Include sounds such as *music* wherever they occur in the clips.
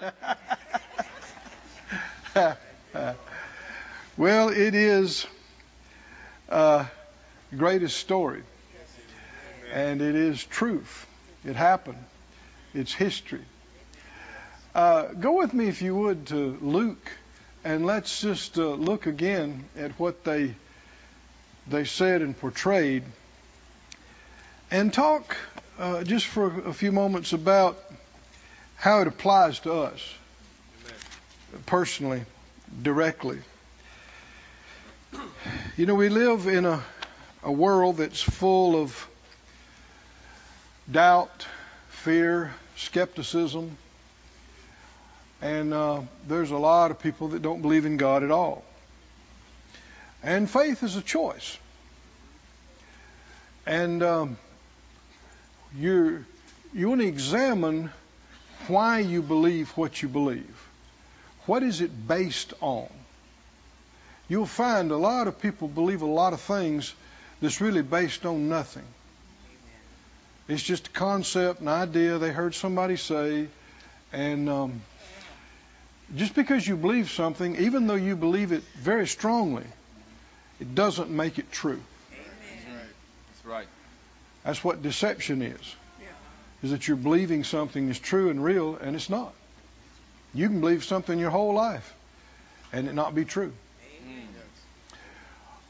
*laughs* well, it is uh, greatest story, and it is truth. It happened. It's history. Uh, go with me, if you would, to Luke, and let's just uh, look again at what they they said and portrayed, and talk uh, just for a few moments about how it applies to us personally, directly. You know, we live in a, a world that's full of doubt, fear, skepticism, and uh, there's a lot of people that don't believe in God at all. And faith is a choice. And um, you you want to examine why you believe what you believe. What is it based on? You'll find a lot of people believe a lot of things that's really based on nothing. It's just a concept, an idea they heard somebody say, and um, just because you believe something, even though you believe it very strongly, it doesn't make it true. That's right. That's right. That's what deception is. Is that you're believing something is true and real, and it's not. You can believe something your whole life, and it not be true.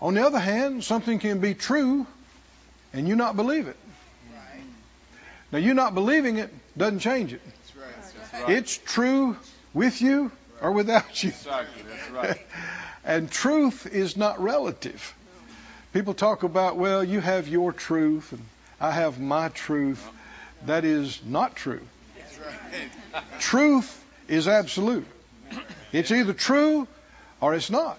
On the other hand, something can be true, and you not believe it. Now, you not believing it doesn't change it. That's right. That's right. It's true with you or without you. Exactly. That's right. *laughs* And truth is not relative. People talk about, well, you have your truth and I have my truth. Uh-huh. That is not true. Right. Truth is absolute. It's either true or it's not.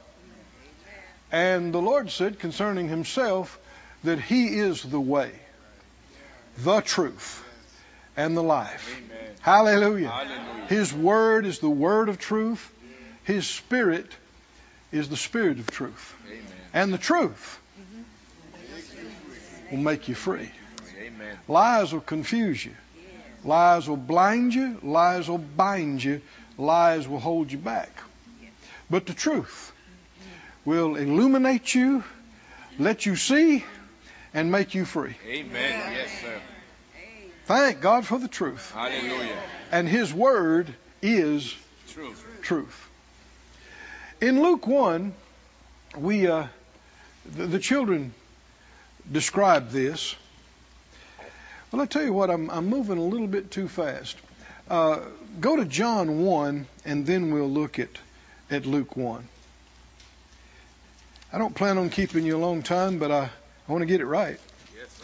And the Lord said concerning himself that he is the way, the truth, and the life. Hallelujah. Hallelujah. His word is the word of truth. His spirit is the spirit of truth. Amen. And the truth will make you free. Amen. Lies will confuse you. Lies will blind you. Lies will bind you. Lies will hold you back. But the truth will illuminate you, let you see, and make you free. Amen. Yes, sir. Thank God for the truth. Hallelujah. And His Word is Truth. truth. In Luke 1, we, uh, the, the children describe this. Well, I tell you what, I'm, I'm moving a little bit too fast. Uh, go to John 1, and then we'll look at, at Luke 1. I don't plan on keeping you a long time, but I, I want to get it right. Yes.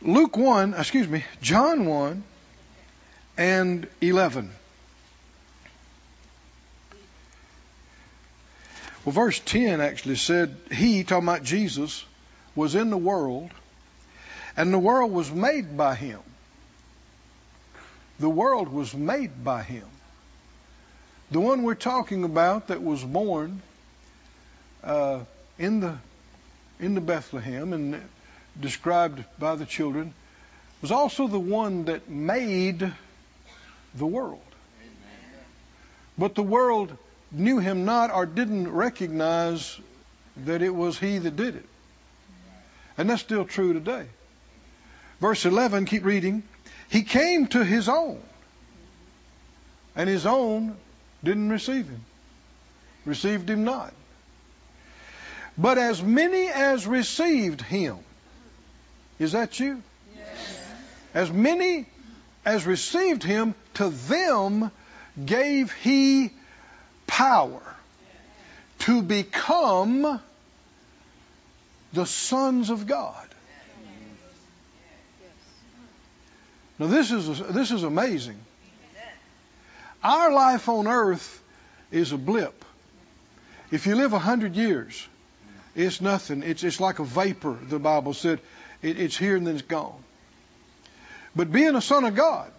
Luke 1, excuse me, John 1 and 11. Well, verse 10 actually said, He, talking about Jesus, was in the world, and the world was made by Him. The world was made by Him. The one we're talking about that was born uh, in the in the Bethlehem and described by the children was also the one that made the world. But the world knew him not or didn't recognize that it was he that did it. And that's still true today. Verse 11, keep reading. He came to his own, and his own didn't receive him, received him not. But as many as received him, is that you? As many as received him, to them gave he power to become the sons of God. Now this is this is amazing. Our life on earth is a blip. If you live a hundred years, it's nothing. It's it's like a vapor. The Bible said it, it's here and then it's gone. But being a son of God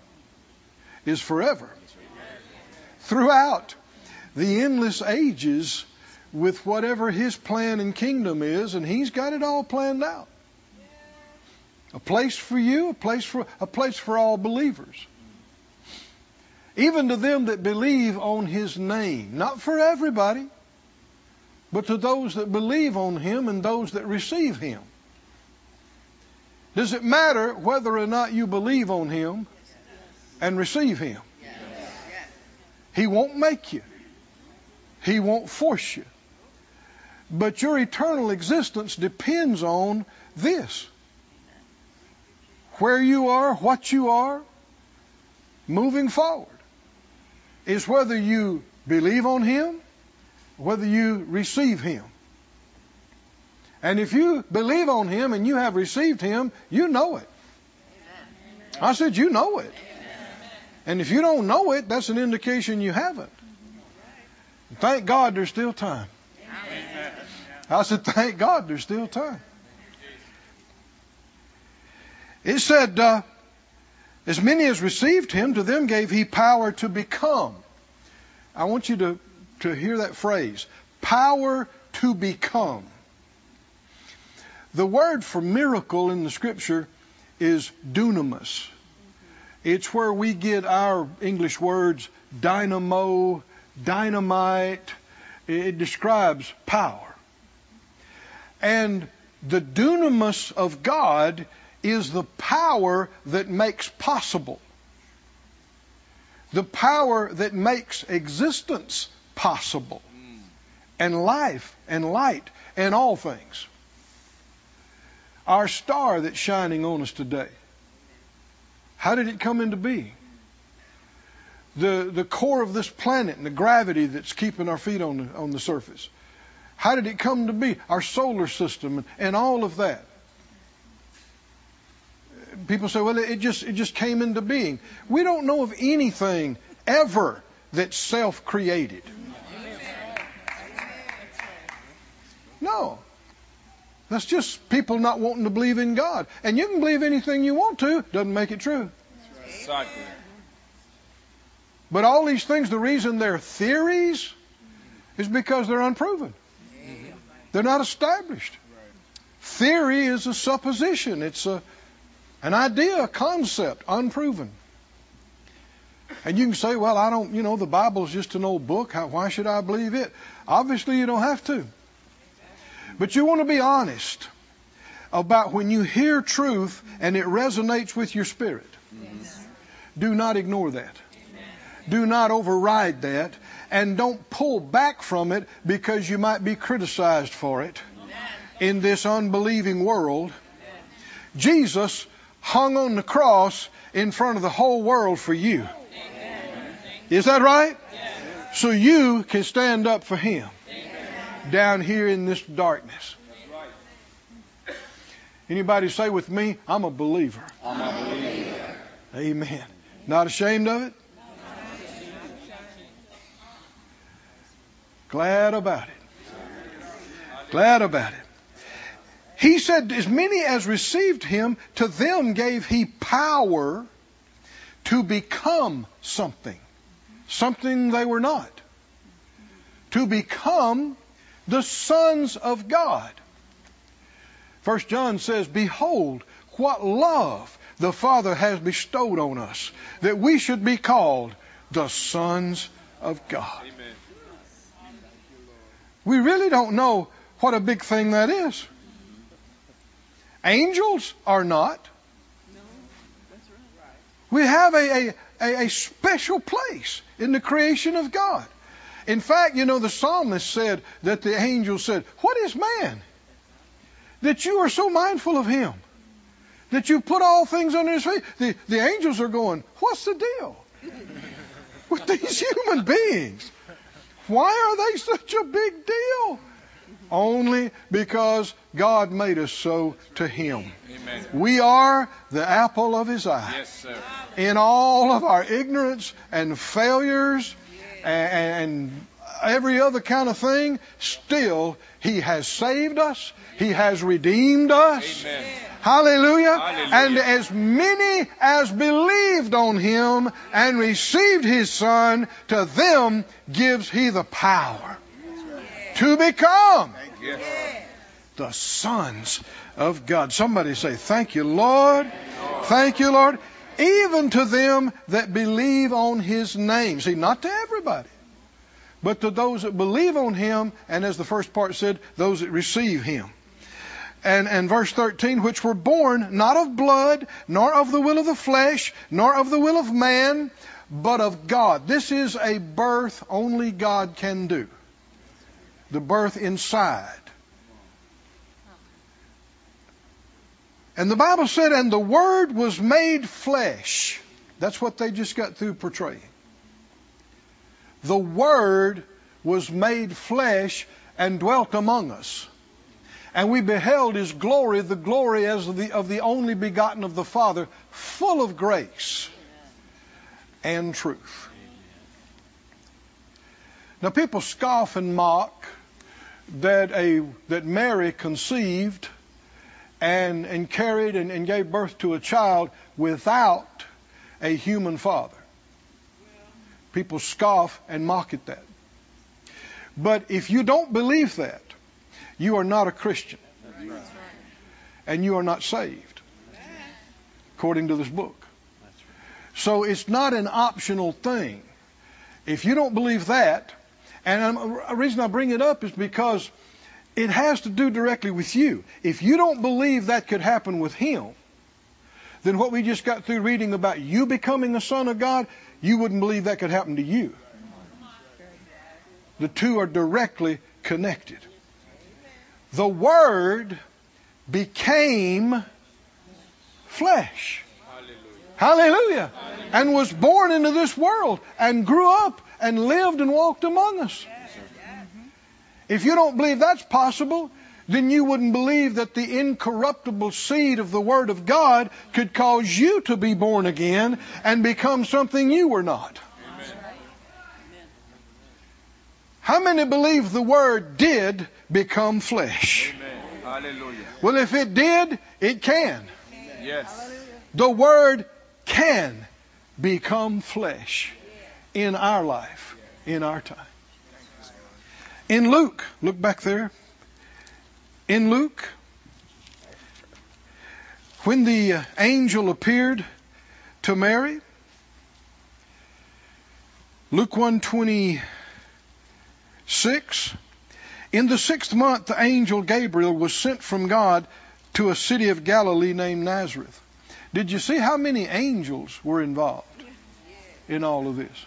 is forever. Throughout the endless ages with whatever his plan and kingdom is, and he's got it all planned out. A place for you, a place for a place for all believers. even to them that believe on his name. Not for everybody, but to those that believe on him and those that receive him. Does it matter whether or not you believe on him and receive him? He won't make you. He won't force you. But your eternal existence depends on this. Where you are, what you are, moving forward, is whether you believe on Him, whether you receive Him. And if you believe on Him and you have received Him, you know it. I said, you know it. And if you don't know it, that's an indication you haven't. Thank God there's still time. I said, thank God there's still time. It said, uh, as many as received him, to them gave he power to become. I want you to, to hear that phrase power to become. The word for miracle in the scripture is dunamis. It's where we get our English words dynamo, dynamite. It describes power. And the dunamis of God is the power that makes possible, the power that makes existence possible, and life and light and all things. Our star that's shining on us today how did it come into being? The, the core of this planet and the gravity that's keeping our feet on the, on the surface. How did it come to be? Our solar system and, and all of that. People say, well, it just, it just came into being. We don't know of anything ever that's self created. No. That's just people not wanting to believe in God. And you can believe anything you want to, doesn't make it true. But all these things, the reason they're theories is because they're unproven. They're not established. Theory is a supposition. It's a, an idea, a concept, unproven. And you can say, well, I don't, you know, the Bible's just an old book. How, why should I believe it? Obviously, you don't have to. But you want to be honest about when you hear truth and it resonates with your spirit. Yes. Do not ignore that. Amen. Do not override that. And don't pull back from it because you might be criticized for it Amen. in this unbelieving world. Amen. Jesus hung on the cross in front of the whole world for you. Is that right? Yes. So you can stand up for him down here in this darkness. Anybody say with me, I'm a believer. I'm a believer. Amen. Not ashamed of it? Glad about it. Glad about it. He said, As many as received him, to them gave he power to become something. Something they were not. To become the sons of God. First John says, Behold, what love the Father has bestowed on us, that we should be called the sons of God. Amen. We really don't know what a big thing that is. Angels are not. We have a, a, a, special place in the creation of God. In fact, you know, the psalmist said that the angel said, What is man? That you are so mindful of him. That you put all things under his feet. The, the angels are going, What's the deal with these *laughs* human beings? Why are they such a big deal? Only because God made us so to Him. Amen. We are the apple of His eye. Yes, In all of our ignorance and failures and every other kind of thing, still He has saved us. He has redeemed us. Amen. Hallelujah. Hallelujah. And as many as believed on Him and received His Son, to them gives He the power to become the sons of God. Somebody say, Thank you, Lord. Thank you, Lord. even to them that believe on his name. See, not to everybody, but to those that believe on him, and as the first part said, those that receive him. And, and verse 13, which were born not of blood, nor of the will of the flesh, nor of the will of man, but of God. This is a birth only God can do. The birth inside. And the Bible said, and the Word was made flesh. That's what they just got through portraying. The Word was made flesh and dwelt among us. And we beheld His glory, the glory as of the, of the only begotten of the Father, full of grace and truth. Now people scoff and mock that a that Mary conceived and, and carried and, and gave birth to a child without a human father. People scoff and mock at that. But if you don't believe that, you are not a Christian. And you are not saved, according to this book. So it's not an optional thing. If you don't believe that, and a reason I bring it up is because it has to do directly with you. If you don't believe that could happen with him, then what we just got through reading about you becoming a son of God, you wouldn't believe that could happen to you. The two are directly connected. The Word became flesh. Hallelujah. Hallelujah. And was born into this world and grew up and lived and walked among us. If you don't believe that's possible, then you wouldn't believe that the incorruptible seed of the Word of God could cause you to be born again and become something you were not. How many believe the Word did become flesh? Well, if it did, it can. Yes. The Word can become flesh in our life, in our time. In Luke, look back there. In Luke, when the uh, angel appeared to Mary, Luke 126, in the sixth month the angel Gabriel was sent from God to a city of Galilee named Nazareth. Did you see how many angels were involved in all of this?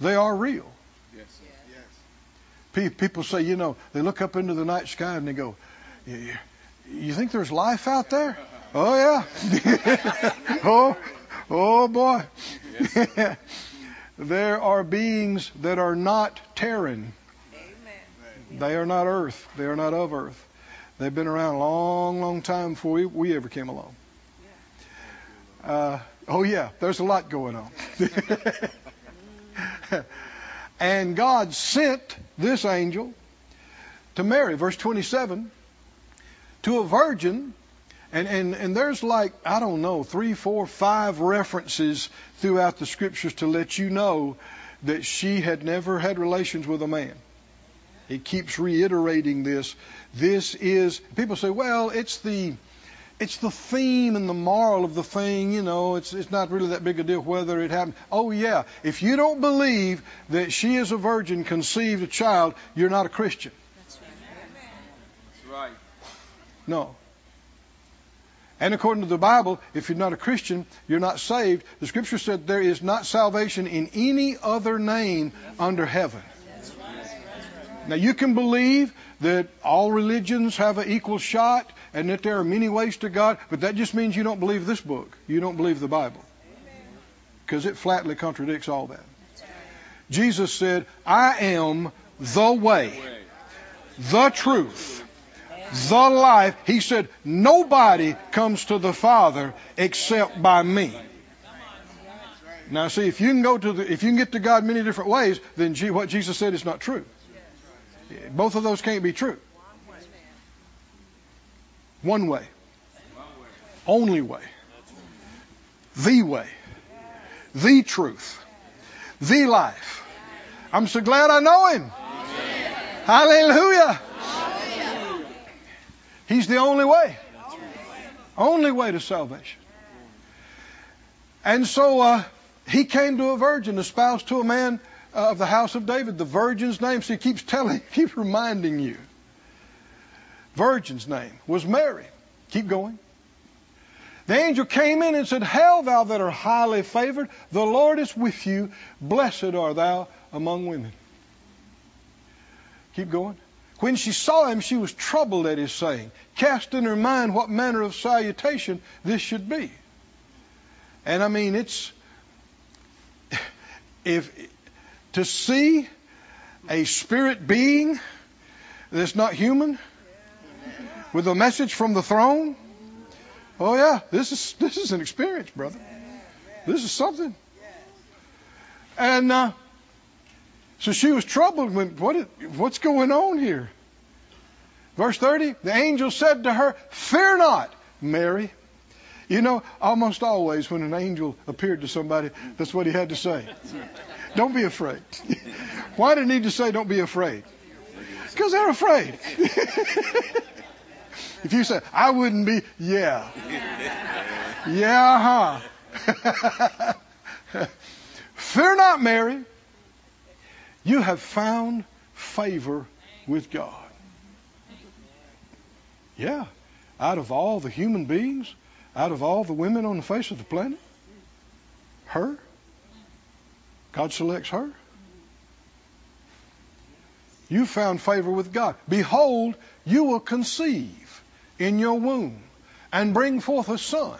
They are real. Yes. yes. People say, you know, they look up into the night sky and they go, you think there's life out there? *laughs* Oh yeah. *laughs* oh, oh boy. *laughs* there are beings that are not terran. They are not earth. They are not of earth. They've been around a long, long time before we, we ever came along. Uh, oh yeah, there's a lot going on. *laughs* And God sent this angel to Mary, verse 27, to a virgin. And, and, and there's like, I don't know, three, four, five references throughout the scriptures to let you know that she had never had relations with a man. It keeps reiterating this. This is, people say, well, it's the, it's the theme and the moral of the thing, you know, it's, it's not really that big a deal whether it happened. Oh, yeah. If you don't believe that she is a virgin, conceived a child, you're not a Christian. That's right. No. And according to the Bible, if you're not a Christian, you're not saved. The scripture said there is not salvation in any other name under heaven. Now you can believe that all religions have an equal shot and that there are many ways to God, but that just means you don't believe this book. You don't believe the Bible. Because it flatly contradicts all that. Jesus said, I am the way, the truth, the life. He said, nobody comes to the Father except by me. Now, see, if you can go to the, if you can get to God many different ways, then what Jesus said is not true. Both of those can't be true. One way. Only way. The way. The truth. The life. I'm so glad I know him. Hallelujah. He's the only way. Only way to salvation. And so uh, he came to a virgin, espoused to a man uh, of the house of David. The virgin's name, so he keeps telling, *laughs* keeps reminding you. Virgin's name was Mary. Keep going. The angel came in and said, Hail, thou that art highly favored, the Lord is with you. Blessed art thou among women. Keep going. When she saw him, she was troubled at his saying, cast in her mind what manner of salutation this should be. And I mean, it's *laughs* if to see a spirit being that's not human with a message from the throne. Oh yeah, this is this is an experience, brother. This is something. And uh, so she was troubled when what what's going on here? Verse 30, the angel said to her, Fear not, Mary. You know, almost always when an angel appeared to somebody, that's what he had to say. Don't be afraid. *laughs* Why did he need to say, Don't be afraid? Because they're afraid. *laughs* if you say, I wouldn't be, yeah. Yeah, *laughs* huh? Fear not, Mary. You have found favor with God. Yeah. Out of all the human beings, out of all the women on the face of the planet, her? God selects her. You found favor with God. Behold, you will conceive in your womb and bring forth a son,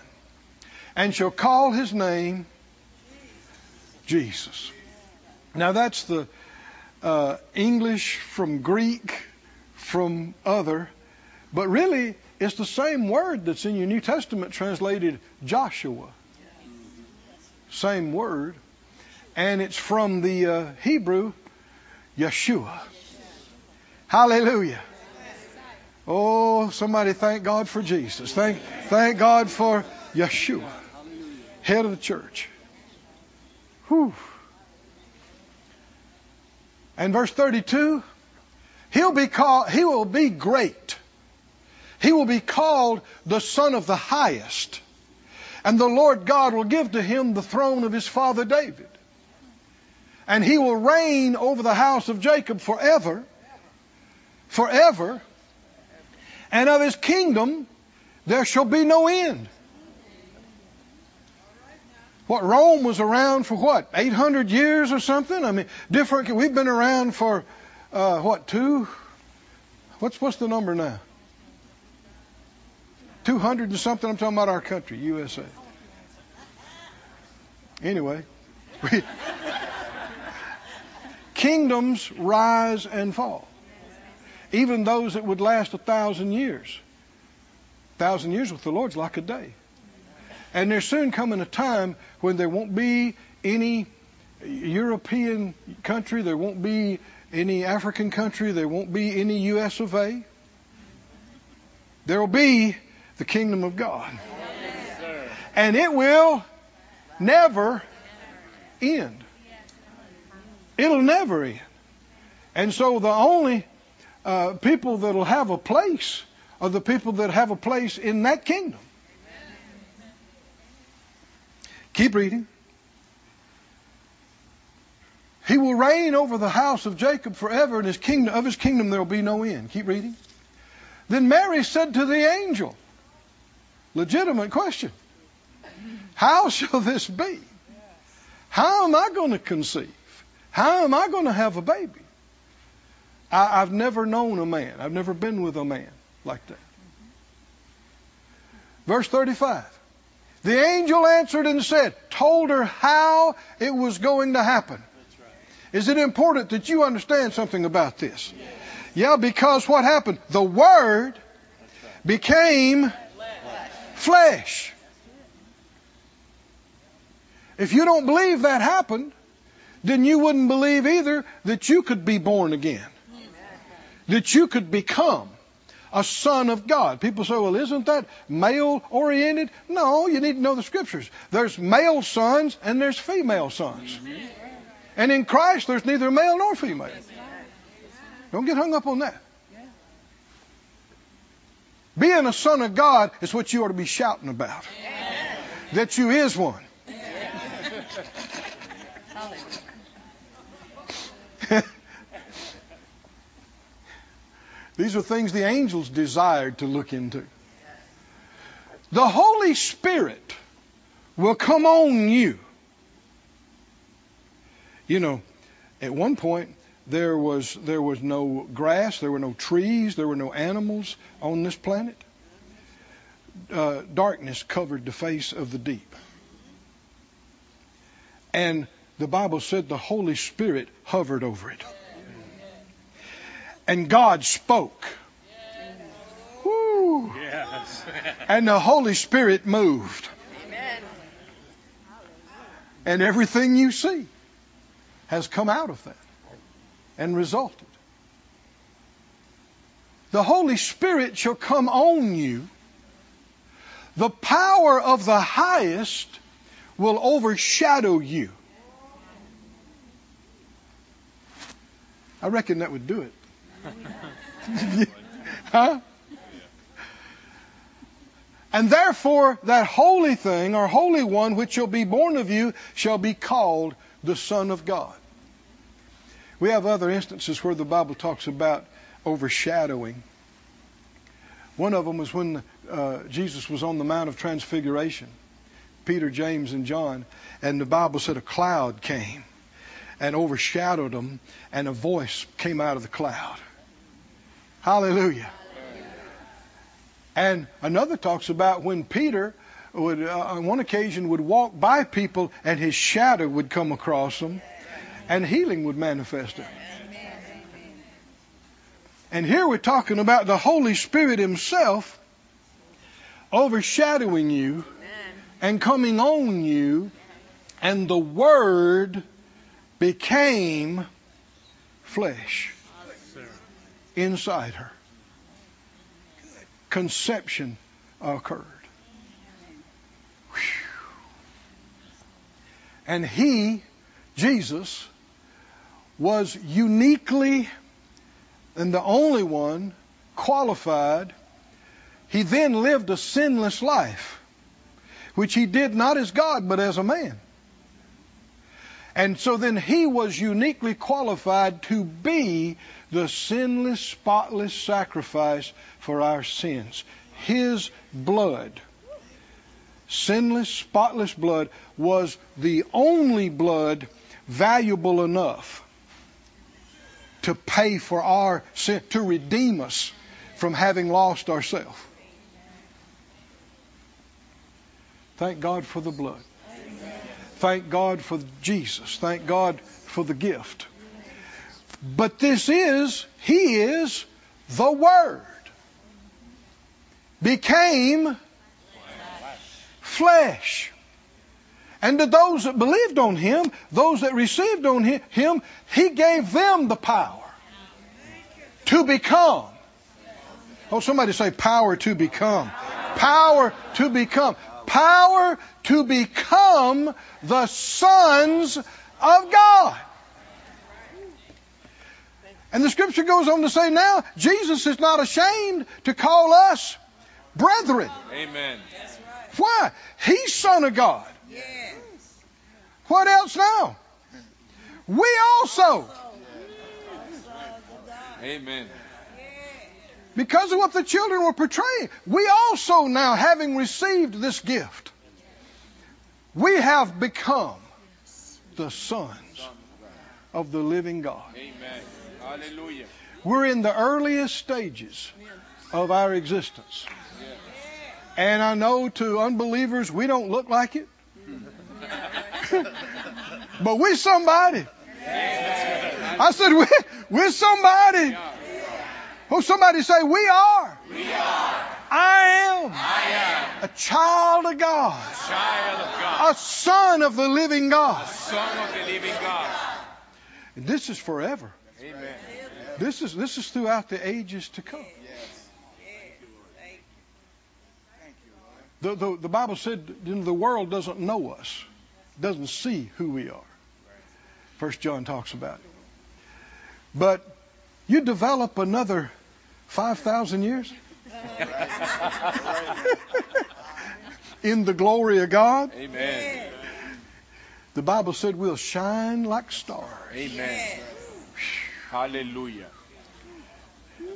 and shall call his name Jesus. Now that's the uh, English from Greek from other, but really it's the same word that's in your New Testament translated Joshua. Same word. And it's from the uh, Hebrew Yeshua. Hallelujah. Oh, somebody thank God for Jesus. Thank, thank God for Yeshua, head of the church. Whew. And verse 32, he'll be called, he will be great. He will be called the Son of the Highest. And the Lord God will give to him the throne of his father David. And he will reign over the house of Jacob forever, forever. And of his kingdom there shall be no end. What Rome was around for what 800 years or something? I mean, different. We've been around for uh, what two? What's what's the number now? 200 and something. I'm talking about our country, USA. Anyway, *laughs* *laughs* kingdoms rise and fall. Even those that would last a thousand years. A thousand years with the Lord's like a day. And there's soon coming a time when there won't be any European country, there won't be any African country, there won't be any US of A. There will be the kingdom of God. and it will never end. It'll never end. And so the only uh, people that'll have a place are the people that have a place in that kingdom. Keep reading. He will reign over the house of Jacob forever, and his kingdom of his kingdom there will be no end. Keep reading. Then Mary said to the angel, legitimate question. How *laughs* shall this be? How am I going to conceive? How am I going to have a baby? I, have never known a man. I've never been with a man like that. Verse 35. The angel answered and said, told her how it was going to happen. Is it important that you understand something about this? Yeah, because what happened? The Word became flesh. If you don't believe that happened, then you wouldn't believe either that you could be born again. That you could become a son of God. People say, well, isn't that male oriented? No, you need to know the scriptures. There's male sons and there's female sons. And in Christ, there's neither male nor female. Don't get hung up on that. Being a son of God is what you ought to be shouting about. That you is one. These are things the angels desired to look into. The Holy Spirit will come on you. You know, at one point there was there was no grass, there were no trees, there were no animals on this planet. Uh, darkness covered the face of the deep, and the Bible said the Holy Spirit hovered over it, and God spoke. Woo. Yes. And the Holy Spirit moved. And everything you see has come out of that and resulted. The Holy Spirit shall come on you. The power of the highest will overshadow you. I reckon that would do it. *laughs* huh? And therefore, that holy thing or holy one which shall be born of you shall be called the Son of God. We have other instances where the Bible talks about overshadowing. One of them was when uh, Jesus was on the Mount of Transfiguration, Peter, James, and John, and the Bible said a cloud came and overshadowed them, and a voice came out of the cloud. Hallelujah. And another talks about when Peter would, uh, on one occasion, would walk by people and his shadow would come across them and healing would manifest. And here we're talking about the Holy Spirit Himself overshadowing you and coming on you, and the Word became flesh inside her conception occurred. Whew. And he, Jesus, was uniquely and the only one qualified. He then lived a sinless life, which he did not as God, but as a man. And so then he was uniquely qualified to be the sinless, spotless sacrifice for our sins. His blood, sinless, spotless blood, was the only blood valuable enough to pay for our sin, to redeem us from having lost ourselves. Thank God for the blood. Thank God for Jesus. Thank God for the gift. But this is, He is the Word. Became flesh. And to those that believed on Him, those that received on Him, He gave them the power to become. Oh, somebody say power to become. Power to become. Power to become the sons of God. And the scripture goes on to say now, Jesus is not ashamed to call us brethren. Amen. Why? He's Son of God. Yes. What else now? We also. Amen. Because of what the children were portraying, we also now, having received this gift, we have become the sons of the living God. Amen. Hallelujah. We're in the earliest stages of our existence. And I know to unbelievers, we don't look like it. *laughs* but we're somebody. I said, we're, we're somebody. Oh, somebody say, we are. We are. I am I am a child of God, a child of God, a son of the living God. son of the living God. And this is forever. Amen. This is this is throughout the ages to come. The, the, the Bible said you know, the world doesn't know us, doesn't see who we are. First John talks about it. But you develop another 5,000 years in the glory of God. Amen. the Bible said we'll shine like stars. Amen. Hallelujah.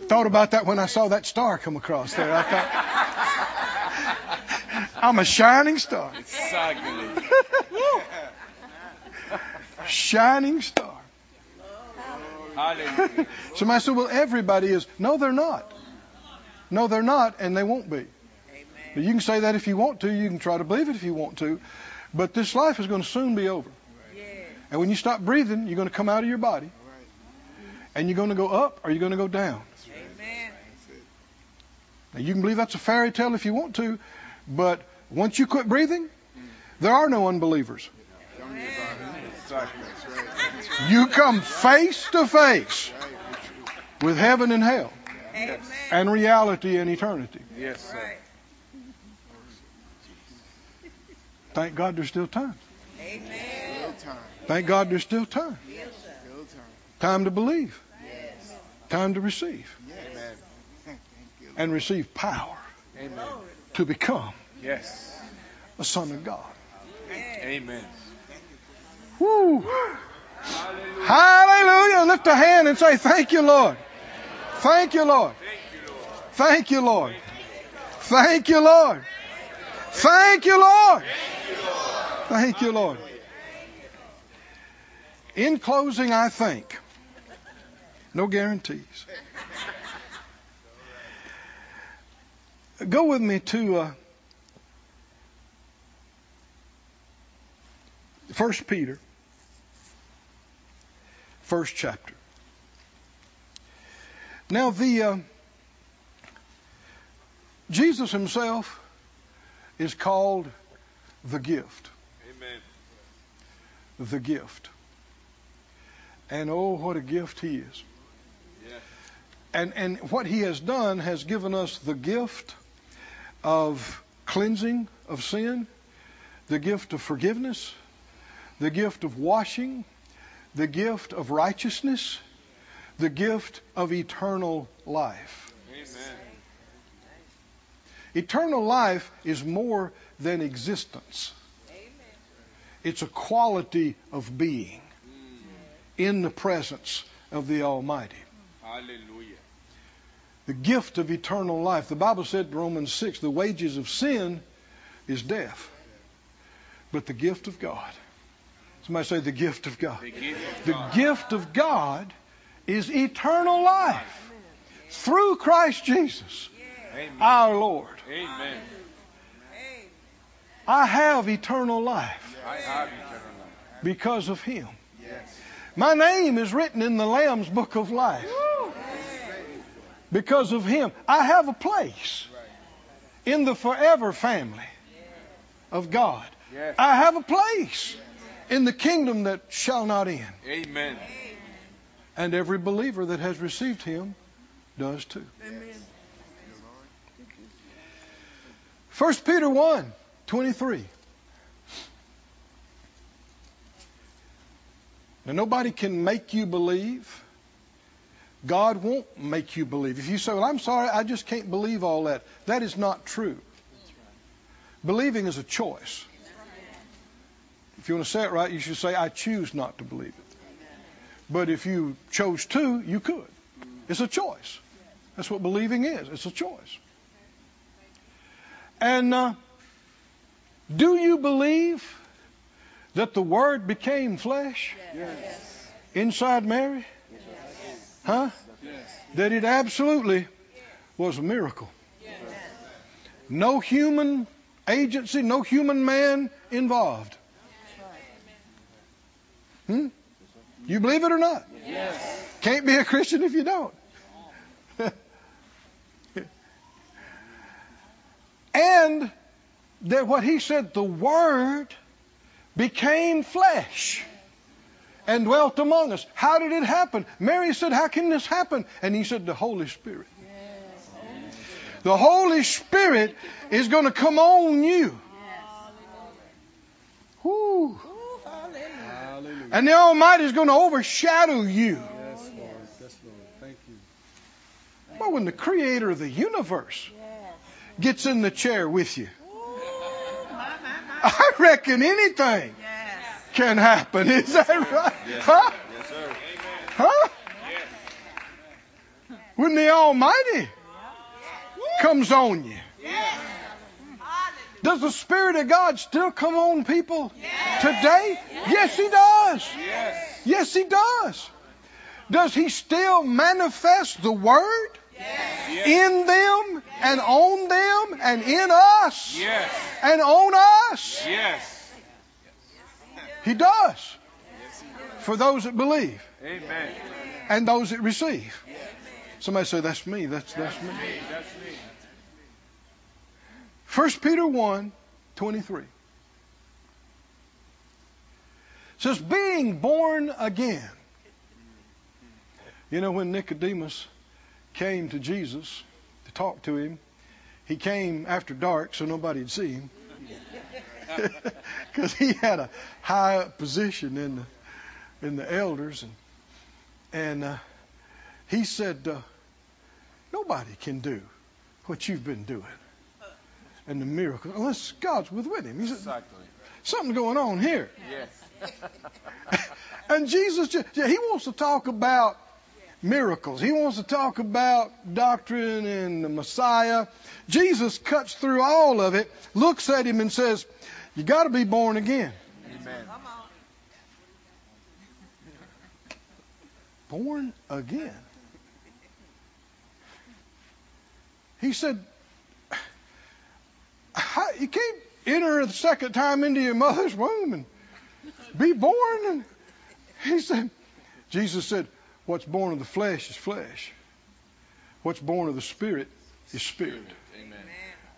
Thought about that when I saw that star come across there. I thought, I'm a shining star. Exactly. Shining star. Hallelujah. Somebody said, well, everybody is. No, they're not. No, they're not, and they won't be. But you can say that if you want to. You can try to believe it if you want to. But this life is going to soon be over. And when you stop breathing, you're going to come out of your body. And you're going to go up or you're going to go down. Amen. Now, you can believe that's a fairy tale if you want to, but once you quit breathing, there are no unbelievers. You come face to face with heaven and hell and reality and eternity. Yes, sir. Thank God there's still time. Still time. Thank God there's still time. Still time. To believe. Time to receive. You. And receive power Amen. to become Yes. a son of God. Amen. Woo. Hallelujah. Lift a hand and say, Thank you, Lord. Thank you, Lord. Thank you, Lord. Thank you, Lord. Thank you, Lord. Thank you, Lord. In closing, I think, no guarantees. Go with me to uh, 1 Peter, first chapter. Now, the uh, Jesus himself is called the gift. Amen. The gift. And oh, what a gift he is. And, and what he has done has given us the gift of cleansing of sin, the gift of forgiveness, the gift of washing, the gift of righteousness, the gift of eternal life. Amen. Eternal life is more than existence. It's a quality of being mm. in the presence of the Almighty. Hallelujah. The gift of eternal life. The Bible said in Romans 6 the wages of sin is death, but the gift of God. Somebody say the gift of God. The gift of God. gift of God is eternal life through Christ Jesus, Amen. our Lord. Amen. I have eternal life I have eternal life. because of Him. Yes. My name is written in the Lamb's book of life because of Him. I have a place in the forever family of God. I have a place in the kingdom that shall not end. Amen. And every believer that has received Him does too. 1 Peter 1 23. Now, nobody can make you believe. God won't make you believe. If you say, Well, I'm sorry, I just can't believe all that, that is not true. Believing is a choice. If you want to say it right, you should say, I choose not to believe it. But if you chose to, you could. It's a choice. That's what believing is. It's a choice. And uh, do you believe that the Word became flesh inside Mary? Huh? That it absolutely was a miracle. No human agency, no human man involved. Hmm? You believe it or not? Yes. Can't be a Christian if you don't. *laughs* and that what he said, the Word became flesh and dwelt among us. How did it happen? Mary said, How can this happen? And he said, The Holy Spirit. The Holy Spirit is going to come on you. Whew. And the Almighty is going to overshadow you. Yes, Lord. Yes, Lord. Thank you. Well, when the creator of the universe gets in the chair with you, *laughs* I reckon anything can happen. *laughs* Is that right? Yes, Huh? Yes, sir. Huh? When the Almighty comes on you. Does the Spirit of God still come on people today? Yes, He does. Yes. Yes, He does. Does He still manifest the Word Yes. in them and on them and in us Yes. and on us? Yes. He does. For those that believe Amen. and those that receive. Somebody say, That's me. That's, that's me. That's me. 1 Peter 1 23 says, Being born again. You know, when Nicodemus came to Jesus to talk to him, he came after dark so nobody'd see him. *laughs* Because he had a high position in the, in the elders. And, and uh, he said, uh, Nobody can do what you've been doing and the miracle unless God's with, him. He said, Exactly. something going on here. Yes. *laughs* And Jesus, ju- yeah, he wants to talk about miracles. He wants to talk about doctrine and the Messiah. Jesus cuts through all of it, looks at him and says, you got to be born again. Amen. Born again. He said, you can't enter the second time into your mother's womb and be born. And he said, Jesus said, what's born of the flesh is flesh. What's born of the spirit is spirit. Amen.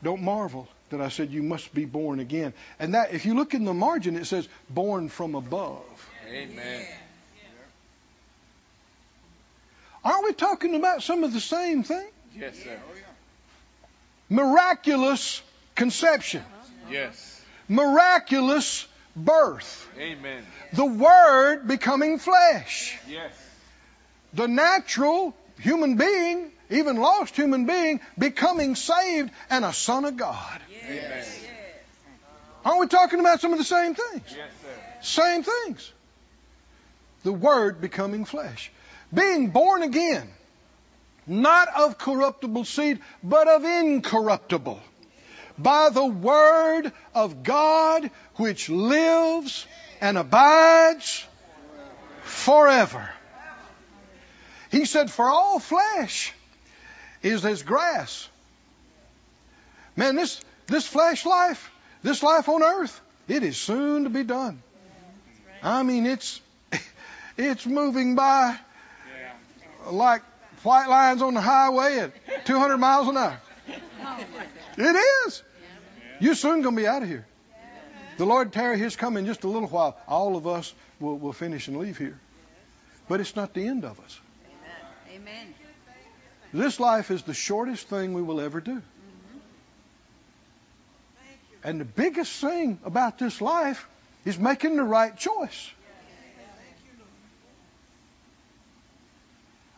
Don't marvel that I said you must be born again. And that, if you look in the margin, it says born from above. Amen. Aren't we talking about some of the same thing? Yes, sir. Miraculous conception, Yes. miraculous birth, Amen. the Word becoming flesh, Yes. the natural human being, even lost human being, becoming saved and a son of God. Amen. Aren't we talking about some of the same things? Yes, sir. Same things. The Word becoming flesh. Being born again, not of corruptible seed, but of incorruptible. By the Word of God, which lives and abides forever. He said, For all flesh is as grass. Man, this, this flesh life, this life on earth, it is soon to be done. I mean, it's *laughs* it's moving by like white lines on the highway at 200 miles an hour. It is. You're soon going to be out of here. The Lord tarry His coming just a little while. All of us will, will finish and leave here. But it's not the end of us. Amen. This life is the shortest thing we will ever do. And the biggest thing about this life is making the right choice.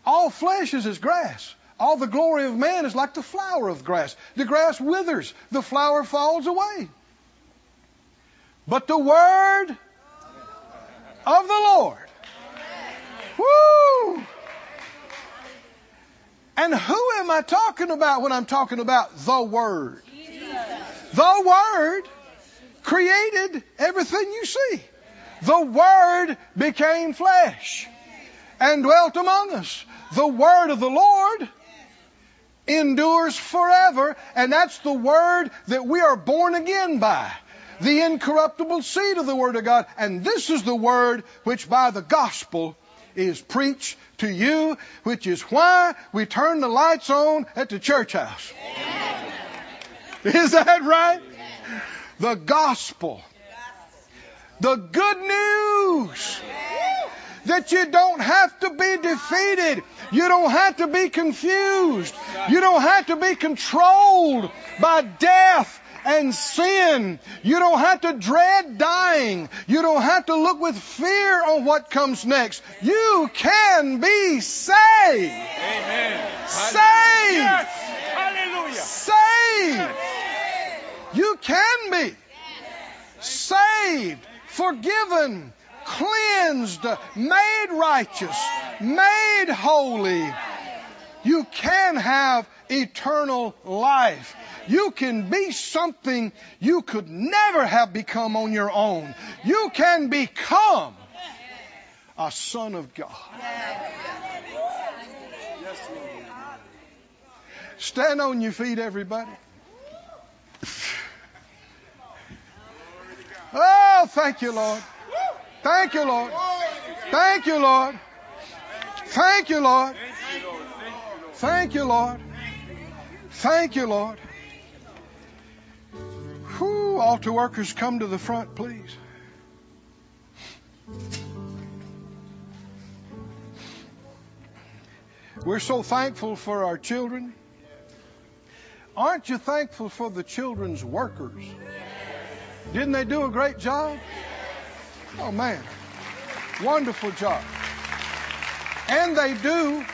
All flesh is as grass. All the glory of man is like the flower of grass. The grass withers, the flower falls away. But the word of the Lord. Woo! And who am I talking about when I'm talking about the Word? The Word created everything you see. The Word became flesh and dwelt among us. The Word of the Lord endures forever, and that's the Word that we are born again by. The incorruptible seed of the Word of God. And this is the Word which by the gospel is preached to you, which is why we turn the lights on at the church house. Is that right? The gospel. The good news that you don't have to be defeated. You don't have to be confused. You don't have to be controlled by death and sin. You don't have to dread dying. You don't have to look with fear on what comes next. You can be saved. Amen. Saved. Yes. Hallelujah. Saved. You can be saved forgiven, cleansed, made righteous, made holy. You can have eternal life. You can be something you could never have become on your own. You can become a son of God. Stand on your feet, everybody. Oh, thank you, Lord. Thank you, Lord. Thank you, Lord. Thank you, Lord. Thank you, Lord. Thank you, Lord. Whew, altar workers, come to the front, please. We're so thankful for our children. Aren't you thankful for the children's workers? Didn't they do a great job? Oh, man. Wonderful job. And they do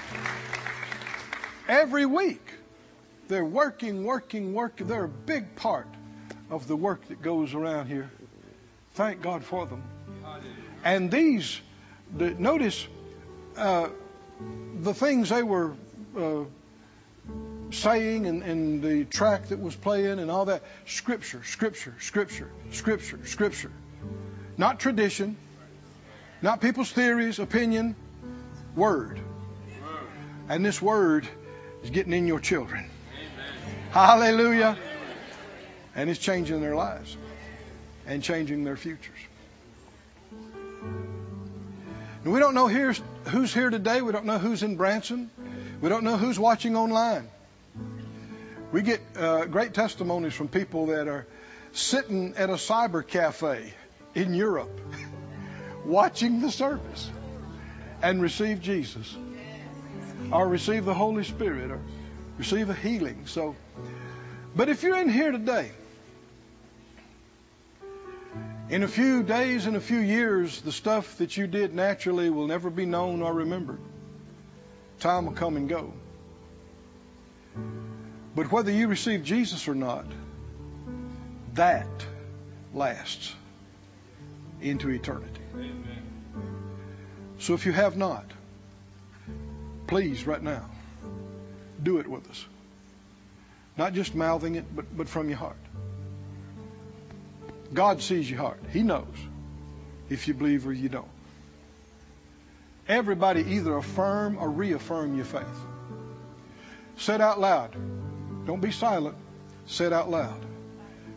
every week. They're working, working, working. They're a big part of the work that goes around here. Thank God for them. And these, the, notice uh, the things they were uh, saying and, and the track that was playing and all that. Scripture, scripture, scripture, scripture, scripture. Not tradition, not people's theories, opinion, word. And this word is getting in your children. Hallelujah. And it's changing their lives and changing their futures. And we don't know here, who's here today. We don't know who's in Branson. We don't know who's watching online. We get uh, great testimonies from people that are sitting at a cyber cafe in Europe watching the service and receive Jesus or receive the Holy Spirit or receive a healing. So, but if you're in here today, in a few days, in a few years, the stuff that you did naturally will never be known or remembered. Time will come and go. But whether you receive Jesus or not, that lasts into eternity. Amen. So if you have not, please, right now, do it with us. Not just mouthing it, but, but from your heart. God sees your heart. He knows if you believe or you don't. Everybody either affirm or reaffirm your faith. Say it out loud. Don't be silent. Say it out loud.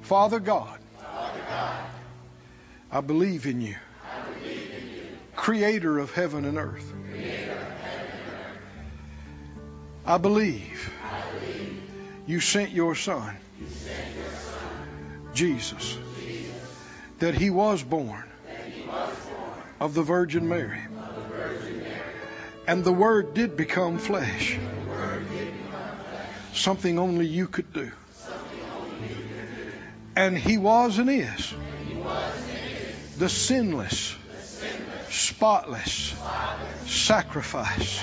Father God, Father God I believe in you, creator of heaven and earth. and. I believe you sent your son, Jesus, that he was born of the Virgin Mary, and the Word did become flesh, something only you could do. something only you could do. And he was and is He was and the sinless, spotless sacrifice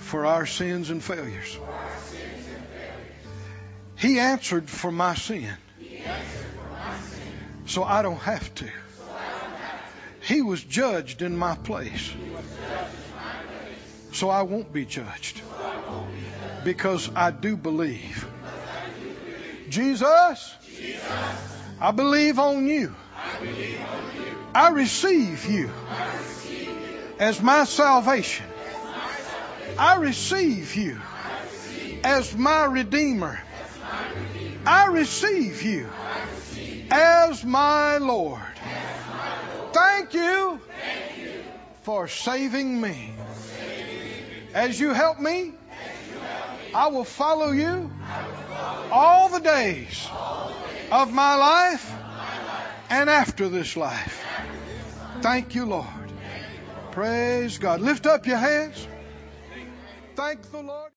for our sins and failures. He answered for my sin, so I don't have to. He was judged in my place, so I won't be judged because I do believe. I believe. Jesus, I believe on you. I receive you as my salvation. I receive you as my Redeemer. I receive you as my Lord. Thank you for saving me. As you help me, I will follow you all the days of my life. And after this life. Thank you, Lord. Praise God. Lift up your hands. Thank the Lord.